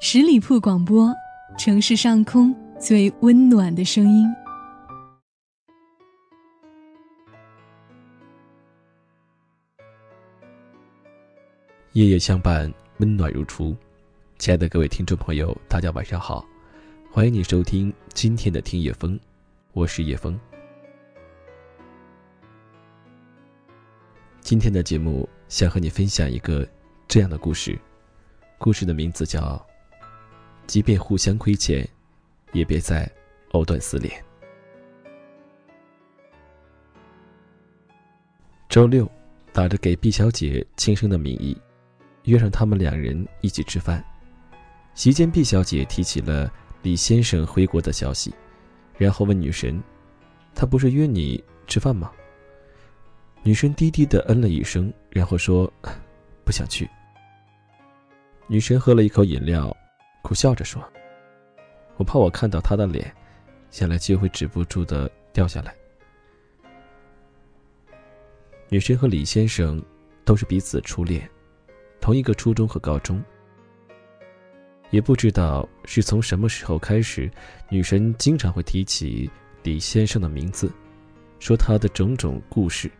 十里铺广播，城市上空最温暖的声音。夜夜相伴，温暖如初。亲爱的各位听众朋友，大家晚上好，欢迎你收听今天的听夜风，我是叶风。今天的节目想和你分享一个这样的故事，故事的名字叫。即便互相亏欠，也别再藕断丝连。周六，打着给毕小姐庆生的名义，约上他们两人一起吃饭。席间，毕小姐提起了李先生回国的消息，然后问女神：“他不是约你吃饭吗？”女神低低的嗯了一声，然后说：“ 不想去。”女神喝了一口饮料。苦笑着说：“我怕我看到他的脸，眼泪就会止不住的掉下来。”女神和李先生都是彼此初恋，同一个初中和高中。也不知道是从什么时候开始，女神经常会提起李先生的名字，说他的种种故事。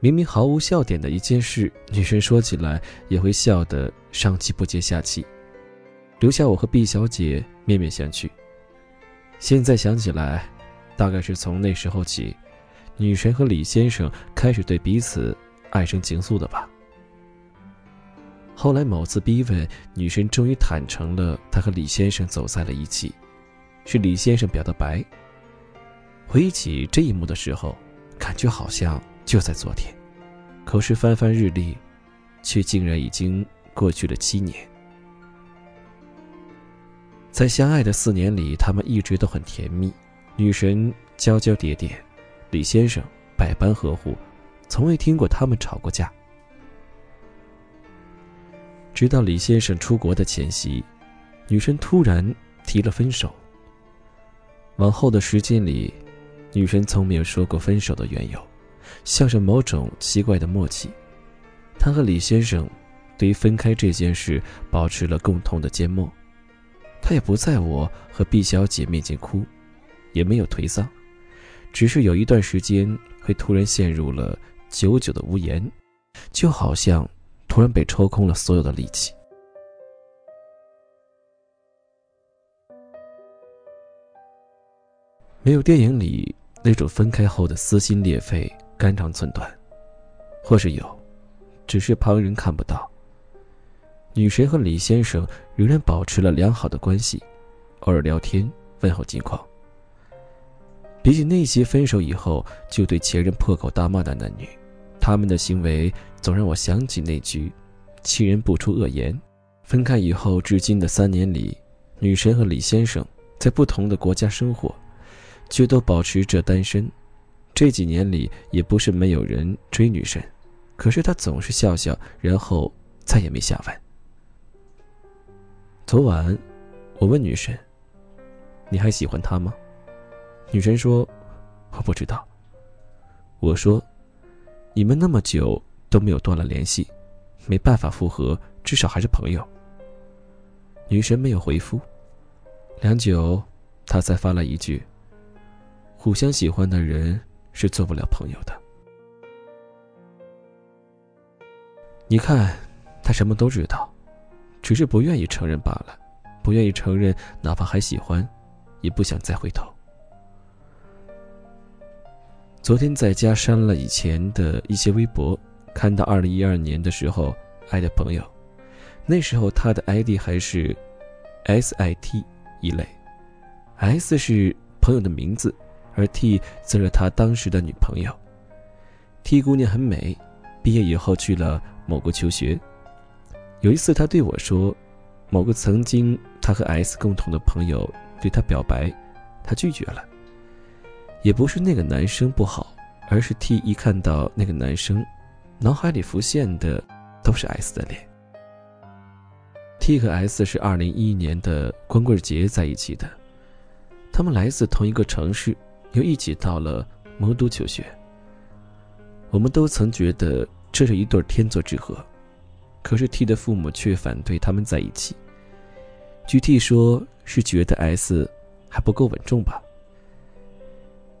明明毫无笑点的一件事，女神说起来也会笑得上气不接下气。留下我和毕小姐面面相觑。现在想起来，大概是从那时候起，女神和李先生开始对彼此爱生情愫的吧。后来某次逼问，女神终于坦诚了，她和李先生走在了一起，是李先生表的白。回忆起这一幕的时候，感觉好像就在昨天，可是翻翻日历，却竟然已经过去了七年。在相爱的四年里，他们一直都很甜蜜。女神娇娇嗲嗲，李先生百般呵护，从未听过他们吵过架。直到李先生出国的前夕，女神突然提了分手。往后的时间里，女神从没有说过分手的缘由，像是某种奇怪的默契。她和李先生对于分开这件事保持了共同的缄默。他也不在我和毕小姐面前哭，也没有颓丧，只是有一段时间会突然陷入了久久的无言，就好像突然被抽空了所有的力气。没有电影里那种分开后的撕心裂肺、肝肠寸断，或是有，只是旁人看不到。女神和李先生仍然保持了良好的关系，偶尔聊天问候近况。比起那些分手以后就对前任破口大骂的男女，他们的行为总让我想起那句“亲人不出恶言”。分开以后至今的三年里，女神和李先生在不同的国家生活，却都保持着单身。这几年里也不是没有人追女神，可是她总是笑笑，然后再也没下文。昨晚，我问女神：“你还喜欢他吗？”女神说：“我不知道。”我说：“你们那么久都没有断了联系，没办法复合，至少还是朋友。”女神没有回复，良久，她才发了一句：“互相喜欢的人是做不了朋友的。”你看，他什么都知道。只是不愿意承认罢了，不愿意承认，哪怕还喜欢，也不想再回头。昨天在家删了以前的一些微博，看到二零一二年的时候爱的朋友，那时候他的 ID 还是 SIT 一类，S 是朋友的名字，而 T 则是他当时的女朋友。T 姑娘很美，毕业以后去了某国求学。有一次，他对我说：“某个曾经他和 S 共同的朋友对他表白，他拒绝了。也不是那个男生不好，而是 T 一看到那个男生，脑海里浮现的都是 S 的脸。T 和 S 是二零一一年的光棍节在一起的，他们来自同一个城市，又一起到了魔都求学。我们都曾觉得这是一对天作之合。”可是 T 的父母却反对他们在一起，据 T 说，是觉得 S 还不够稳重吧。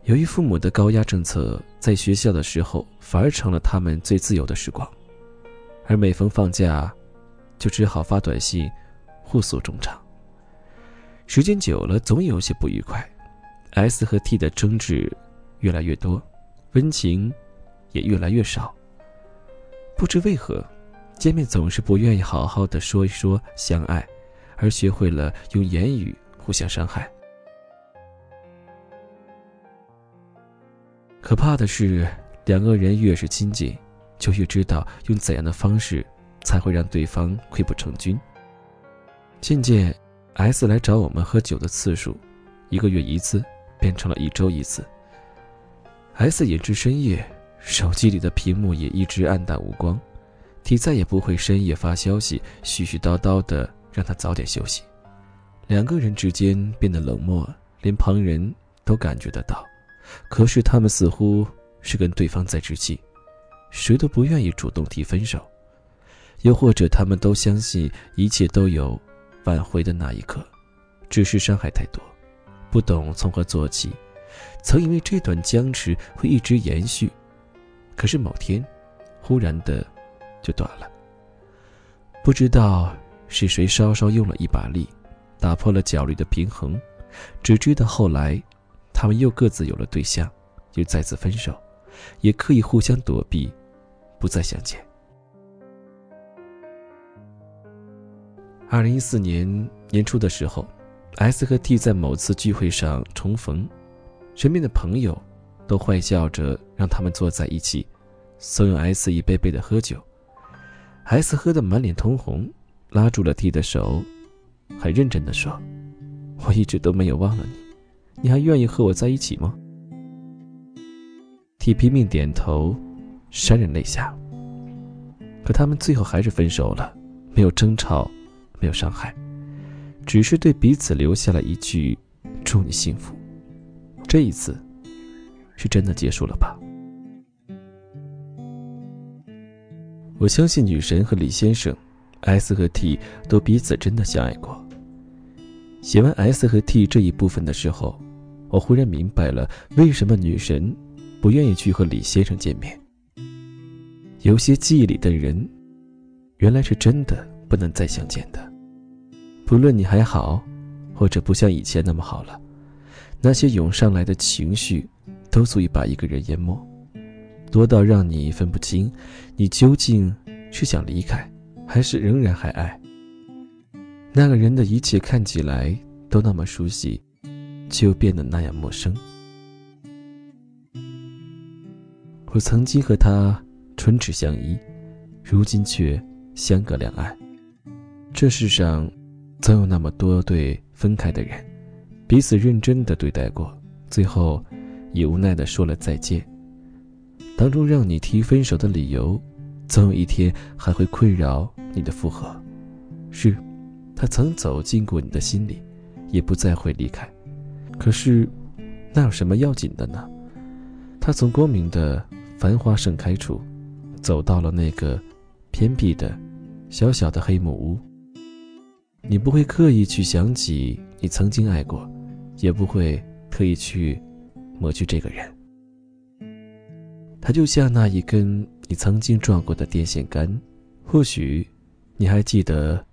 由于父母的高压政策，在学校的时候反而成了他们最自由的时光，而每逢放假，就只好发短信，互诉衷肠。时间久了，总有些不愉快，S 和 T 的争执越来越多，温情也越来越少。不知为何，见面总是不愿意好好的说一说相爱，而学会了用言语互相伤害。可怕的是，两个人越是亲近，就越知道用怎样的方式才会让对方溃不成军。渐渐，S 来找我们喝酒的次数，一个月一次变成了一周一次。S 引至深夜。手机里的屏幕也一直暗淡无光体再也不会深夜发消息，絮絮叨叨的让他早点休息。两个人之间变得冷漠，连旁人都感觉得到。可是他们似乎是跟对方在置气，谁都不愿意主动提分手，又或者他们都相信一切都有挽回的那一刻，只是伤害太多，不懂从何做起，曾以为这段僵持会一直延续。可是某天，忽然的，就断了。不知道是谁稍稍用了一把力，打破了角力的平衡。只知道后来，他们又各自有了对象，又再次分手，也可以互相躲避，不再相见。二零一四年年初的时候，S 和 T 在某次聚会上重逢，身边的朋友。都坏笑着让他们坐在一起，怂恿 S 一杯杯的喝酒。S 喝得满脸通红，拉住了 T 的手，很认真的说：“我一直都没有忘了你，你还愿意和我在一起吗？”T 拼命点头，潸然泪下。可他们最后还是分手了，没有争吵，没有伤害，只是对彼此留下了一句“祝你幸福”。这一次。是真的结束了吧？我相信女神和李先生，S 和 T 都彼此真的相爱过。写完 S 和 T 这一部分的时候，我忽然明白了为什么女神不愿意去和李先生见面。有些记忆里的人，原来是真的不能再相见的。不论你还好，或者不像以前那么好了，那些涌上来的情绪。都足以把一个人淹没，多到让你分不清，你究竟是想离开，还是仍然还爱那个人的一切？看起来都那么熟悉，却又变得那样陌生。我曾经和他唇齿相依，如今却相隔两岸。这世上，总有那么多对分开的人，彼此认真的对待过，最后。也无奈的说了再见。当中让你提分手的理由，总有一天还会困扰你的复合。是，他曾走进过你的心里，也不再会离开。可是，那有什么要紧的呢？他从光明的繁花盛开处，走到了那个偏僻的、小小的黑木屋。你不会刻意去想起你曾经爱过，也不会特意去。抹去这个人，它就像那一根你曾经撞过的电线杆，或许你还记得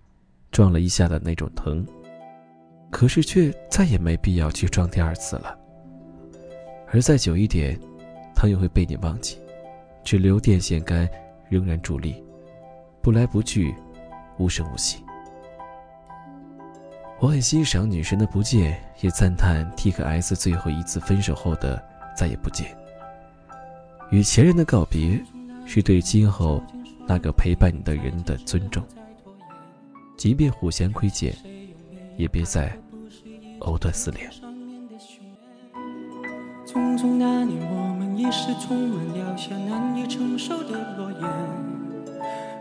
撞了一下的那种疼，可是却再也没必要去撞第二次了。而再久一点，它又会被你忘记，只留电线杆仍然伫立，不来不去，无声无息。我很欣赏女神的不见，也赞叹 T 和 S 最后一次分手后的再也不见。与前任的告别，是对今后那个陪伴你的人的尊重。即便互相亏欠，也别再藕断丝连。匆匆那年，我们一时匆忙撂下难以承受的诺言，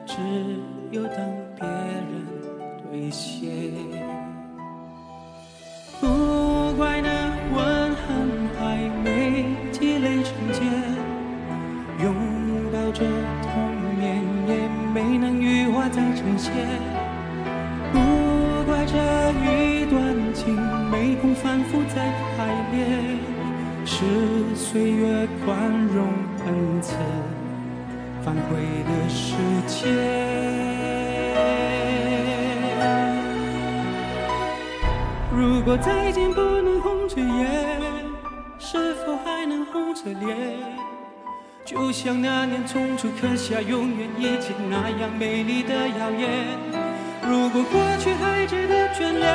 只有等反悔的时间。如果再见不能红着眼，是否还能红着脸？就像那年匆促刻下永远一起那样美丽的谣言。如果过去还值得眷恋，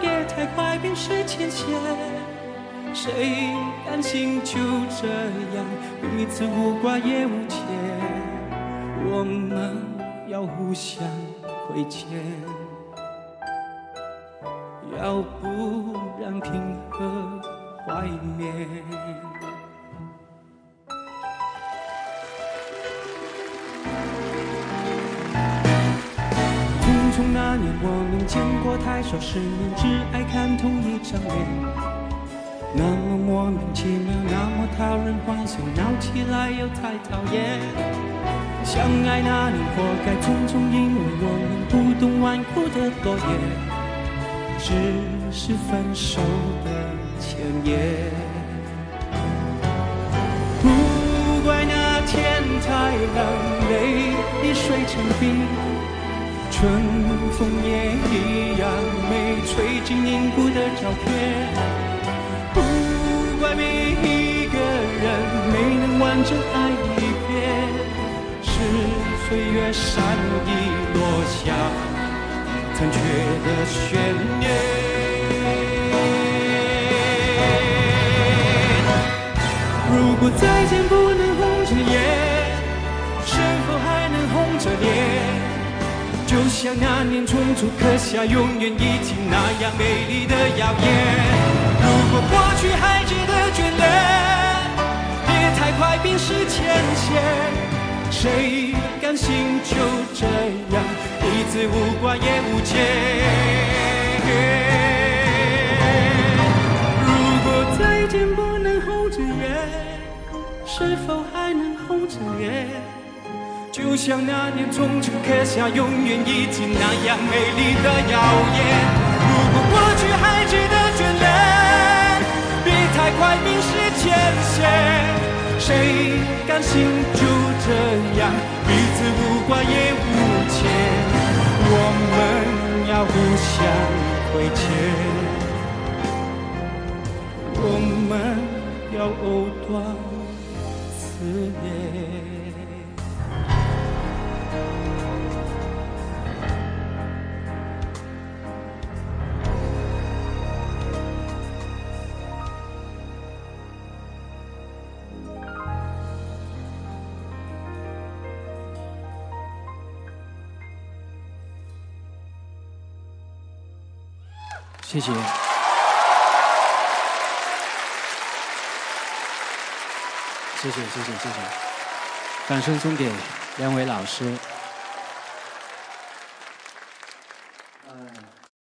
别太快冰释前嫌。谁甘心就这样彼此无挂也无牵？我们要互相亏欠。要不然凭何怀缅？匆匆那年，我们见过太少世面，只爱看同一张脸。那么莫名其妙，那么讨人欢笑，闹起来又太讨厌。相爱那年，活该匆匆，因为我们不懂顽固的诺言。只是分手的前言。不怪那天太冷，泪已碎成冰，春风也一样没吹进凝固的照片。怪每一个人没能完整爱一遍，是岁月善意落下。残缺的悬念。如果再见不能红着眼，是否还能红着脸？就像那年匆促刻下永远一起那样美丽的谣言。如果过去还值得眷恋，别太快冰释前嫌。谁甘心就这样彼此无挂也无牵？如果再见不能红着眼，是否还能红着脸？就像那年匆促刻下永远一起那样美丽的谣言。如果过去还值得眷恋，别太快冰释前嫌。谁甘心就这样彼此无挂也无牵？我们要互相亏欠，我们要藕断丝连。谢谢，谢谢，谢谢，谢谢，掌声送给两位老师。